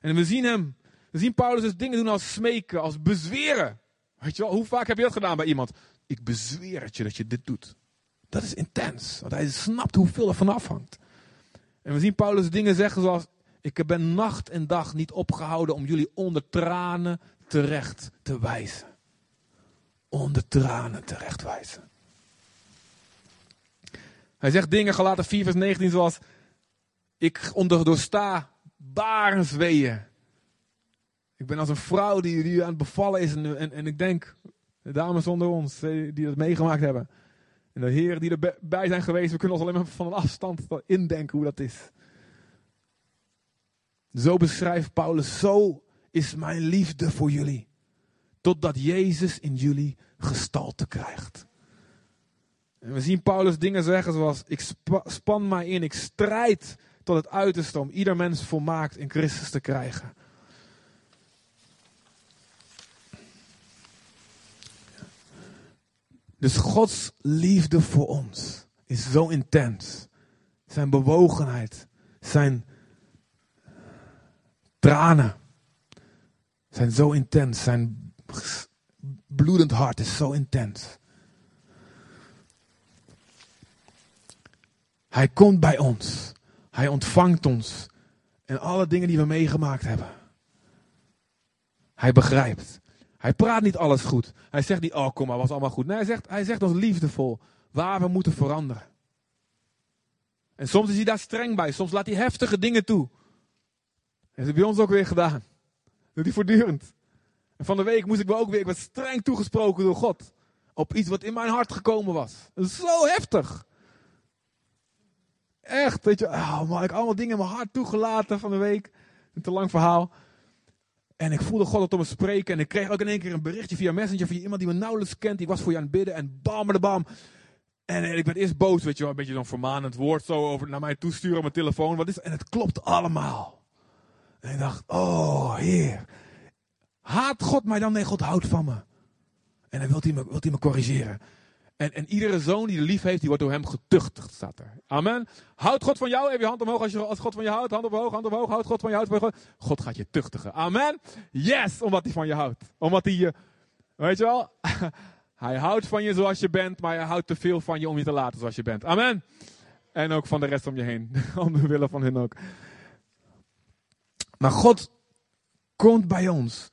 En we zien hem, we zien Paulus dus dingen doen als smeken, als bezweren. Weet je wel, hoe vaak heb je dat gedaan bij iemand? Ik bezweer het je dat je dit doet. Dat is intens, want hij snapt hoeveel er van afhangt. En we zien Paulus dingen zeggen zoals, ik ben nacht en dag niet opgehouden om jullie onder tranen terecht te wijzen onder tranen terechtwijzen. Hij zegt dingen, gelaten 4 vers 19, zoals, ik onder, barensweeën. Ik ben als een vrouw die, aan het bevallen is en, en, en ik denk, de dames onder ons eh, die dat meegemaakt hebben. En de heren die erbij zijn geweest, we kunnen ons alleen maar van een afstand indenken hoe dat is. Zo beschrijft Paulus, zo is mijn liefde voor jullie. Totdat Jezus in jullie gestalte krijgt. En we zien Paulus dingen zeggen zoals: Ik span mij in, ik strijd tot het uiterste om ieder mens volmaakt in Christus te krijgen. Dus Gods liefde voor ons is zo intens. Zijn bewogenheid, zijn tranen zijn zo intens. Zijn bloedend hart is zo intens. Hij komt bij ons. Hij ontvangt ons. En alle dingen die we meegemaakt hebben. Hij begrijpt. Hij praat niet alles goed. Hij zegt niet, oh kom maar, was allemaal goed. Nee, hij zegt, hij zegt ons liefdevol waar we moeten veranderen. En soms is hij daar streng bij. Soms laat hij heftige dingen toe. Heeft hij bij ons ook weer gedaan. Dat doet hij voortdurend. En van de week moest ik wel ook weer, ik werd streng toegesproken door God. Op iets wat in mijn hart gekomen was. Zo heftig. Echt, weet je, oh man, ik allemaal dingen in mijn hart toegelaten van de week. Een te lang verhaal. En ik voelde God tot me spreken. En ik kreeg ook in één keer een berichtje via Messenger. Via iemand die me nauwelijks kent. Die was voor je aan het bidden. En bam, de bam. En, ik werd eerst boos, weet je wel. Een beetje zo'n vermanend woord zo over naar mij toesturen op mijn telefoon. Wat is En het klopt allemaal. En ik dacht, oh heer. Haat God mij dan? Nee, God houdt van me. En dan wilt hij me, wilt hij me corrigeren. En, en iedere zoon die de lief heeft, die wordt door hem getuchtigd, staat er. Amen. Houdt God van jou? Heb je hand omhoog als, je, als God van je houdt? Hand omhoog, hand omhoog. Houdt God van je houdt? God gaat je tuchtigen. Amen. Yes, omdat hij van je houdt. Omdat hij je, weet je wel, [laughs] hij houdt van je zoals je bent, maar hij houdt te veel van je om je te laten zoals je bent. Amen. En ook van de rest om je heen. [laughs] om de willen van hen ook. Maar God komt bij ons.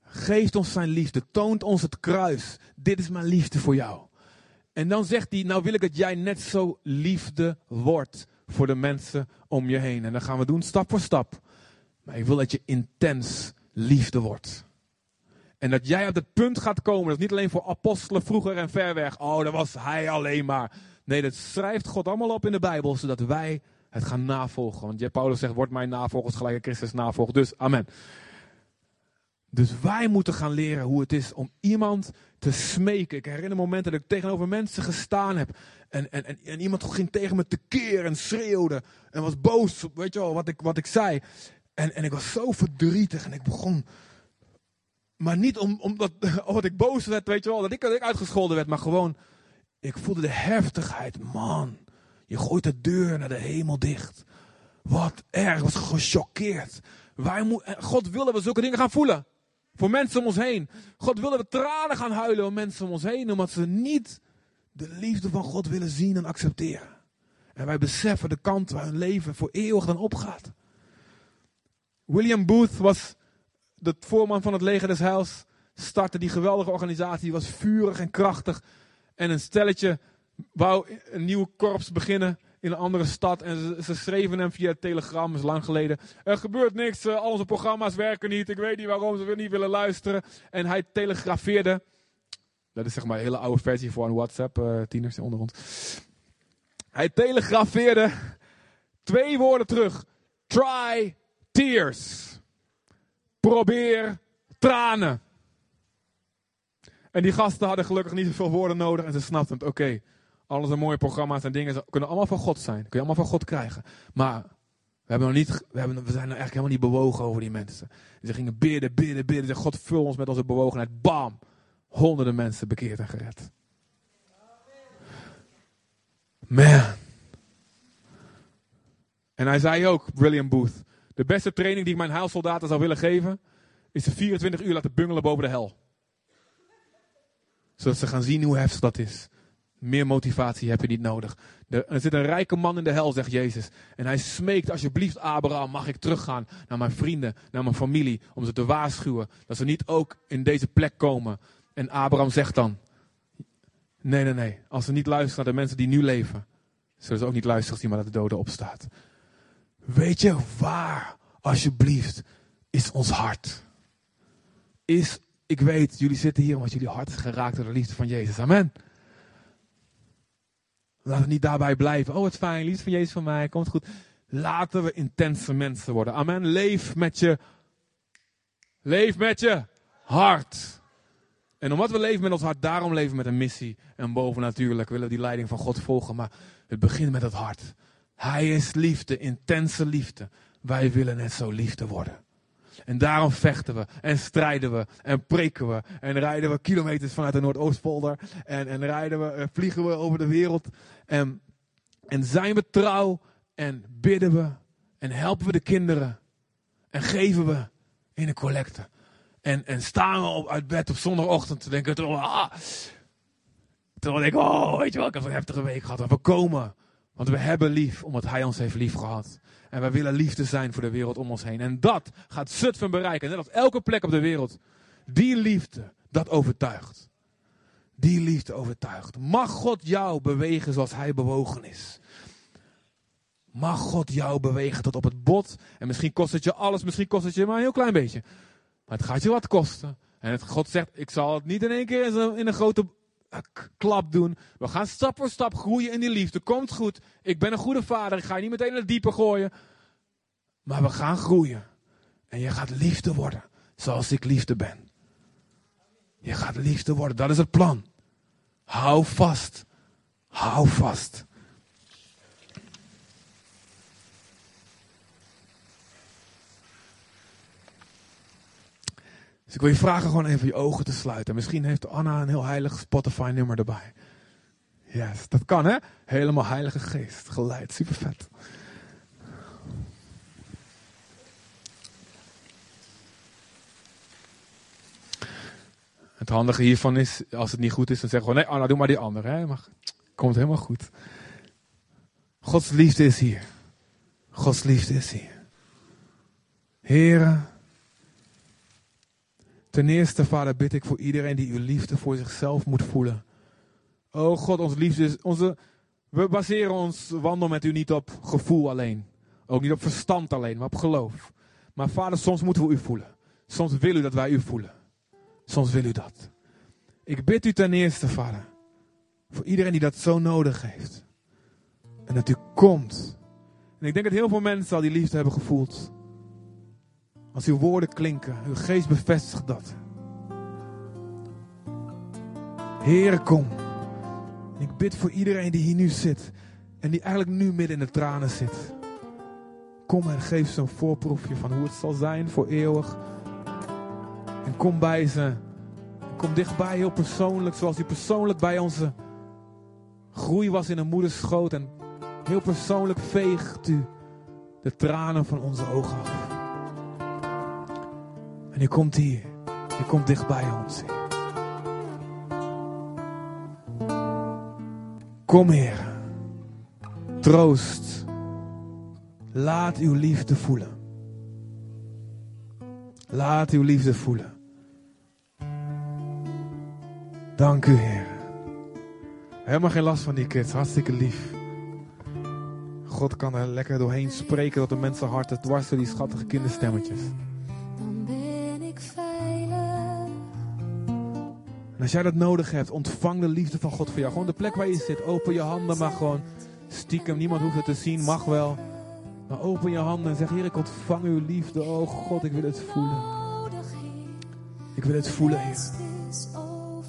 Geeft ons zijn liefde. Toont ons het kruis. Dit is mijn liefde voor jou. En dan zegt hij, nou wil ik dat jij net zo liefde wordt voor de mensen om je heen. En dat gaan we doen stap voor stap. Maar ik wil dat je intens liefde wordt. En dat jij op het punt gaat komen, dat is niet alleen voor apostelen vroeger en ver weg. Oh, dat was hij alleen maar. Nee, dat schrijft God allemaal op in de Bijbel, zodat wij het gaan navolgen. Want Paulus zegt, word mijn navolgers gelijk Christus navolgt. Dus, amen. Dus wij moeten gaan leren hoe het is om iemand te smeken. Ik herinner momenten dat ik tegenover mensen gestaan heb. En, en, en, iemand ging tegen me tekeer en schreeuwde. En was boos, weet je wel, wat ik, wat ik zei. En, en ik was zo verdrietig en ik begon. Maar niet om, omdat, [laughs] ik boos werd, weet je wel, dat ik, uitgescholden werd. Maar gewoon, ik voelde de heftigheid. Man, je gooit de deur naar de hemel dicht. Wat erg, was gechoqueerd. Wij God willen we zulke dingen gaan voelen. Voor mensen om ons heen. God willen we tranen gaan huilen om mensen om ons heen. Omdat ze niet de liefde van God willen zien en accepteren. En wij beseffen de kant waar hun leven voor eeuwig dan opgaat. William Booth was de voorman van het leger des heils. Startte die geweldige organisatie. Was vurig en krachtig. En een stelletje wou een nieuw korps beginnen in een andere stad. En ze, schreven hem via telegram, is lang geleden. Er gebeurt niks, uh, al onze programma's werken niet. Ik weet niet waarom ze niet willen luisteren. En hij telegrafeerde. Dat is zeg maar een hele oude versie voor een WhatsApp, uh, tieners onder ons. Hij telegrafeerde twee woorden terug. Try tears. Probeer tranen. En die gasten hadden gelukkig niet zoveel woorden nodig en ze snapten het. Oké, alles een mooie programma's en dingen kunnen allemaal van God zijn. Kun je allemaal van God krijgen. Maar we, hebben nog niet, we, hebben, we zijn er eigenlijk helemaal niet bewogen over die mensen. Ze gingen bidden, bidden, bidden. God vul ons met onze bewogenheid. Bam! Honderden mensen bekeerd en gered. Man. En hij zei ook, William Booth. De beste training die ik mijn heilsoldaten zou willen geven. Is ze 24 uur laten bungelen boven de hel. Zodat ze gaan zien hoe heftig dat is. Meer motivatie heb je niet nodig. Er, zit een rijke man in de hel, zegt Jezus. En hij smeekt, alsjeblieft Abraham, mag ik teruggaan naar mijn vrienden, naar mijn familie, om ze te waarschuwen dat ze niet ook in deze plek komen. En Abraham zegt dan, nee, nee, nee, als ze niet luisteren naar de mensen die nu leven, zullen ze ook niet luisteren als iemand uit de doden opstaat. Weet je waar, alsjeblieft, is ons hart? Is, ik weet, jullie zitten hier omdat jullie hart is geraakt door de liefde van Jezus. Amen. Laten we niet daarbij blijven. Oh, het fijn, liefde van Jezus van mij, komt goed. Laten we intense mensen worden. Amen. Leef met je. Leef met je hart. En omdat we leven met ons hart, daarom leven we met een missie. En bovennatuurlijk willen we die leiding van God volgen. Maar het begint met het hart. Hij is liefde, intense liefde. Wij willen net zo liefde worden. En daarom vechten we en strijden we en preken we en rijden we kilometers vanuit de Noordoostpolder en, en rijden we, en vliegen we over de wereld en, en zijn we trouw en bidden we en helpen we de kinderen en geven we in de collecte. En, en staan we op, uit bed op zondagochtend te denken, ah, terwijl ik, oh, weet je wel, ik heb een heftige week gehad. En we komen, want we hebben lief, omdat hij ons heeft lief gehad. En wij willen liefde zijn voor de wereld om ons heen. En dat gaat Zutphen bereiken. Net als elke plek op de wereld. Die liefde, dat overtuigt. Die liefde overtuigt. Mag God jou bewegen zoals hij bewogen is. Mag God jou bewegen tot op het bot. En misschien kost het je alles, misschien kost het je maar een heel klein beetje. Maar het gaat je wat kosten. En God zegt, ik zal het niet in één keer in een, grote klap doen. We gaan stap voor stap groeien in die liefde. Komt goed. Ik ben een goede vader. Ik ga je niet meteen in het diepe gooien. Maar we gaan groeien. En je gaat liefde worden. Zoals ik liefde ben. Je gaat liefde worden. Dat is het plan. Hou vast. Hou vast. Dus ik wil je vragen gewoon even je ogen te sluiten. Misschien heeft Anna een heel heilig Spotify nummer erbij. Yes, dat kan hè? Helemaal heilige geest, geleid, super vet. Het handige hiervan is, als het niet goed is, dan zeggen we nee Anna, doe maar die andere. Hè? Maar komt helemaal goed. Gods liefde is hier. Gods liefde is hier. Heren, Ten eerste, vader, bid ik voor iedereen die uw liefde voor zichzelf moet voelen. Oh God, onze liefde is, onze, we baseren ons wandel met u niet op gevoel alleen. Ook niet op verstand alleen, maar op geloof. Maar vader, soms moeten we u voelen. Soms wil u dat wij u voelen. Soms wil u dat. Ik bid u ten eerste, vader, voor iedereen die dat zo nodig heeft. En dat u komt. En ik denk dat heel veel mensen al die liefde hebben gevoeld. Als uw woorden klinken, uw geest bevestigt dat. Heere, kom. ik bid voor iedereen die hier nu zit en die eigenlijk nu midden in de tranen zit. Kom en geef ze een voorproefje van hoe het zal zijn voor eeuwig. En kom bij ze. Kom dichtbij, heel persoonlijk, zoals u persoonlijk bij onze groei was in een moeders schoot. En heel persoonlijk veegt u de tranen van onze ogen af. En u komt hier. U komt dicht bij ons. Kom, Heer. Troost. Laat uw liefde voelen. Laat uw liefde voelen. Dank u, Heer. Helemaal geen last van die kids. Hartstikke lief. God kan er lekker doorheen spreken tot de mensenharten dwars door die schattige kinderstemmetjes. En als jij dat nodig hebt, ontvang de liefde van God voor jou. Gewoon de plek waar je zit. Open je handen, maar gewoon stiekem. Niemand hoeft het te zien, mag wel. Maar open je handen en zeg, Heer, ik ontvang uw liefde. Oh God, ik wil het voelen. Ik wil het voelen, Heer.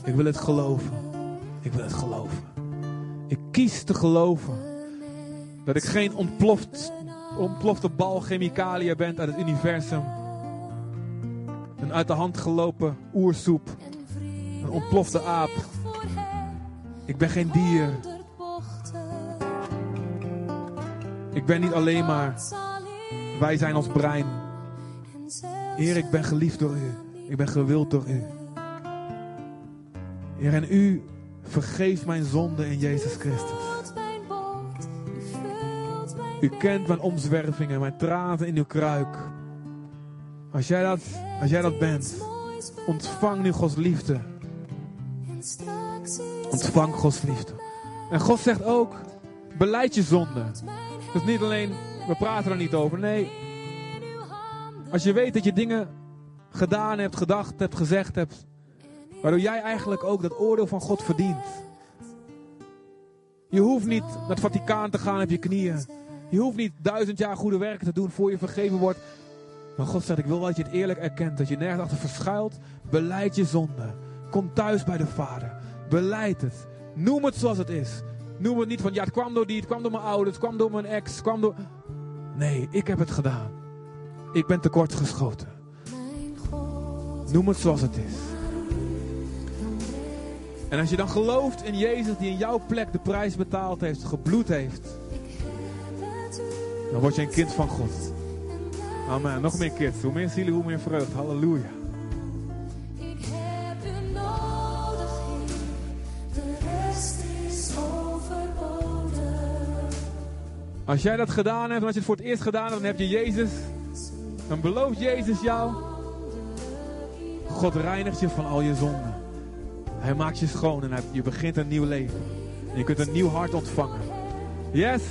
Ik wil het geloven. Ik wil het geloven. Ik kies te geloven dat ik geen ontploft, ontplofte bal chemicaliën ben uit het universum. Een uit de hand gelopen oersoep een ontplofte aap. Ik ben geen dier. Ik ben niet alleen maar. Wij zijn ons brein. Heer, ik ben geliefd door u. Ik ben gewild door u. Heer, en u vergeeft mijn zonde in Jezus Christus. U kent mijn omzwervingen, mijn tranen in uw kruik. Als jij dat, als jij dat bent, ontvang nu Gods liefde. Ontvang Gods liefde. En God zegt ook, beleid je zonde. Dus niet alleen, we praten er niet over. Nee, als je weet dat je dingen gedaan hebt, gedacht hebt, gezegd hebt. Waardoor jij eigenlijk ook dat oordeel van God verdient. Je hoeft niet naar het Vaticaan te gaan op je knieën. Je hoeft niet duizend jaar goede werken te doen voor je vergeven wordt. Maar God zegt, ik wil dat je het eerlijk erkent. Dat je nergens achter verschuilt. Beleid je zonde. Kom thuis bij de Vader. Beleid het. Noem het zoals het is. Noem het niet van, ja, het kwam door die, het kwam door mijn ouders, het kwam door mijn ex, kwam door... Nee, ik heb het gedaan. Ik ben tekort geschoten. Noem het zoals het is. En als je dan gelooft in Jezus die in jouw plek de prijs betaald heeft, gebloed heeft, dan word je een kind van God. Amen. Nog meer kids. Hoe meer zielen, hoe meer vreugde. Halleluja. Als jij dat gedaan hebt, en als je het voor het eerst gedaan hebt, dan heb je Jezus. Dan belooft Jezus jou. God reinigt je van al je zonden. Hij maakt je schoon en je begint een nieuw leven. En je kunt een nieuw hart ontvangen. Yes.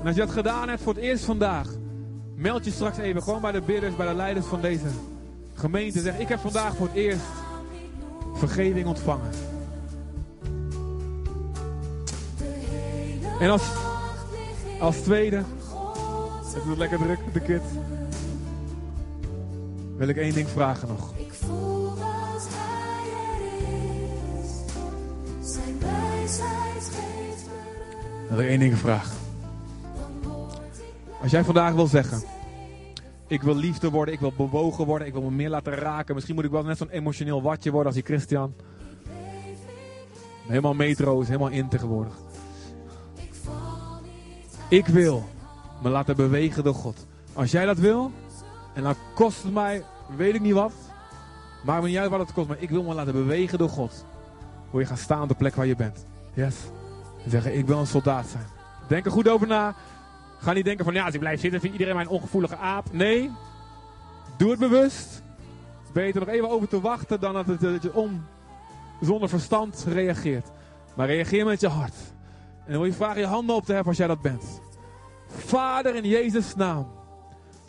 En als je dat gedaan hebt voor het eerst vandaag, meld je straks even gewoon bij de bidders, bij de leiders van deze gemeente. Zeg, ik heb vandaag voor het eerst vergeving ontvangen. En als, als tweede, het wordt lekker druk, de kids. Wil ik één ding vragen nog. Ik voel als hij er is. Zijn wijsheid geeft me Wil ik één ding vragen. Als jij vandaag wil zeggen, ik wil liefde worden, ik wil bewogen worden, ik wil me meer laten raken. Misschien moet ik wel net zo'n emotioneel watje worden als die Christian. Helemaal metro is helemaal in tegenwoordig. Ik wil me laten bewegen door God. Als jij dat wil, en dan kost het mij, weet ik niet wat. Maakt me niet uit wat het kost, maar ik wil me laten bewegen door God. Wil je gaan staan op de plek waar je bent. Yes. En zeggen, ik wil een soldaat zijn. Denk er goed over na. Ga niet denken van, ja, als ik blijf zitten, vindt iedereen mij een ongevoelige aap. Nee, doe het bewust. Beter nog even over te wachten dan dat, het, je on, zonder verstand reageert. Maar reageer met je hart. En dan wil je vragen je handen op te heffen als jij dat bent. Vader in Jezus' naam.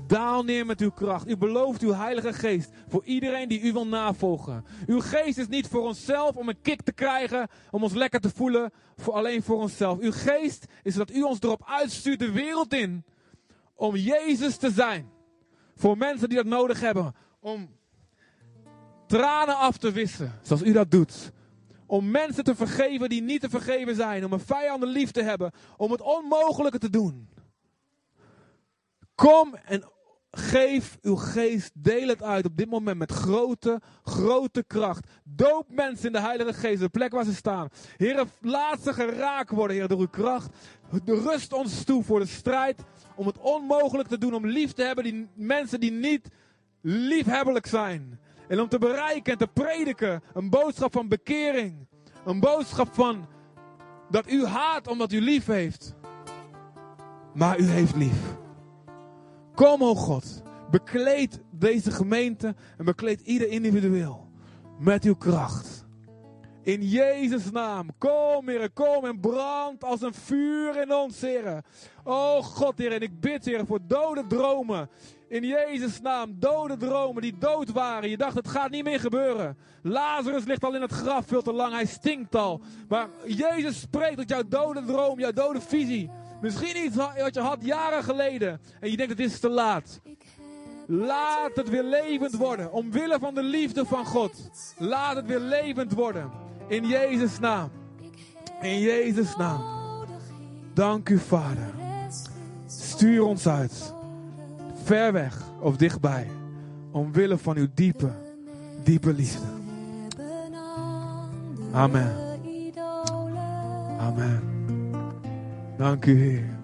Daal neer met uw kracht. U belooft uw Heilige Geest voor iedereen die u wil navolgen. Uw geest is niet voor onszelf om een kick te krijgen, om ons lekker te voelen, voor alleen voor onszelf. Uw geest is dat u ons erop uitstuurt de wereld in om Jezus te zijn. Voor mensen die dat nodig hebben. Om tranen af te wissen, zoals u dat doet. Om mensen te vergeven die niet te vergeven zijn. Om een vijanden lief te hebben. Om het onmogelijke te doen. Kom en geef uw geest, deel het uit op dit moment met grote, grote kracht. Doop mensen in de Heilige Geest, de plek waar ze staan. Heren, laat ze geraakt worden, Heer, door uw kracht. Rust ons toe voor de strijd om het onmogelijk te doen, om lief te hebben die mensen die niet liefhebbelijk zijn. En om te bereiken en te prediken een boodschap van bekering. Een boodschap van dat u haat omdat u lief heeft. Maar u heeft lief. Kom, o God, bekleed deze gemeente en bekleed ieder individueel met uw kracht. In Jezus' naam, kom, Heer, kom en brand als een vuur in ons, Heer. O God, Heer, en ik bid, Heer, voor dode dromen. In Jezus' naam, dode dromen die dood waren. Je dacht, het gaat niet meer gebeuren. Lazarus ligt al in het graf veel te lang, hij stinkt al. Maar Jezus spreekt tot jouw dode droom, jouw dode visie. Misschien iets wat je had jaren geleden. En je denkt, het is te laat. Laat het weer levend worden. Omwille van de liefde van God. Laat het weer levend worden. In Jezus' naam. In Jezus' naam. Dank u, Vader. Stuur ons uit. Ver weg of dichtbij. Omwille van uw diepe, diepe liefde. Amen. Amen. Dank u, Heer.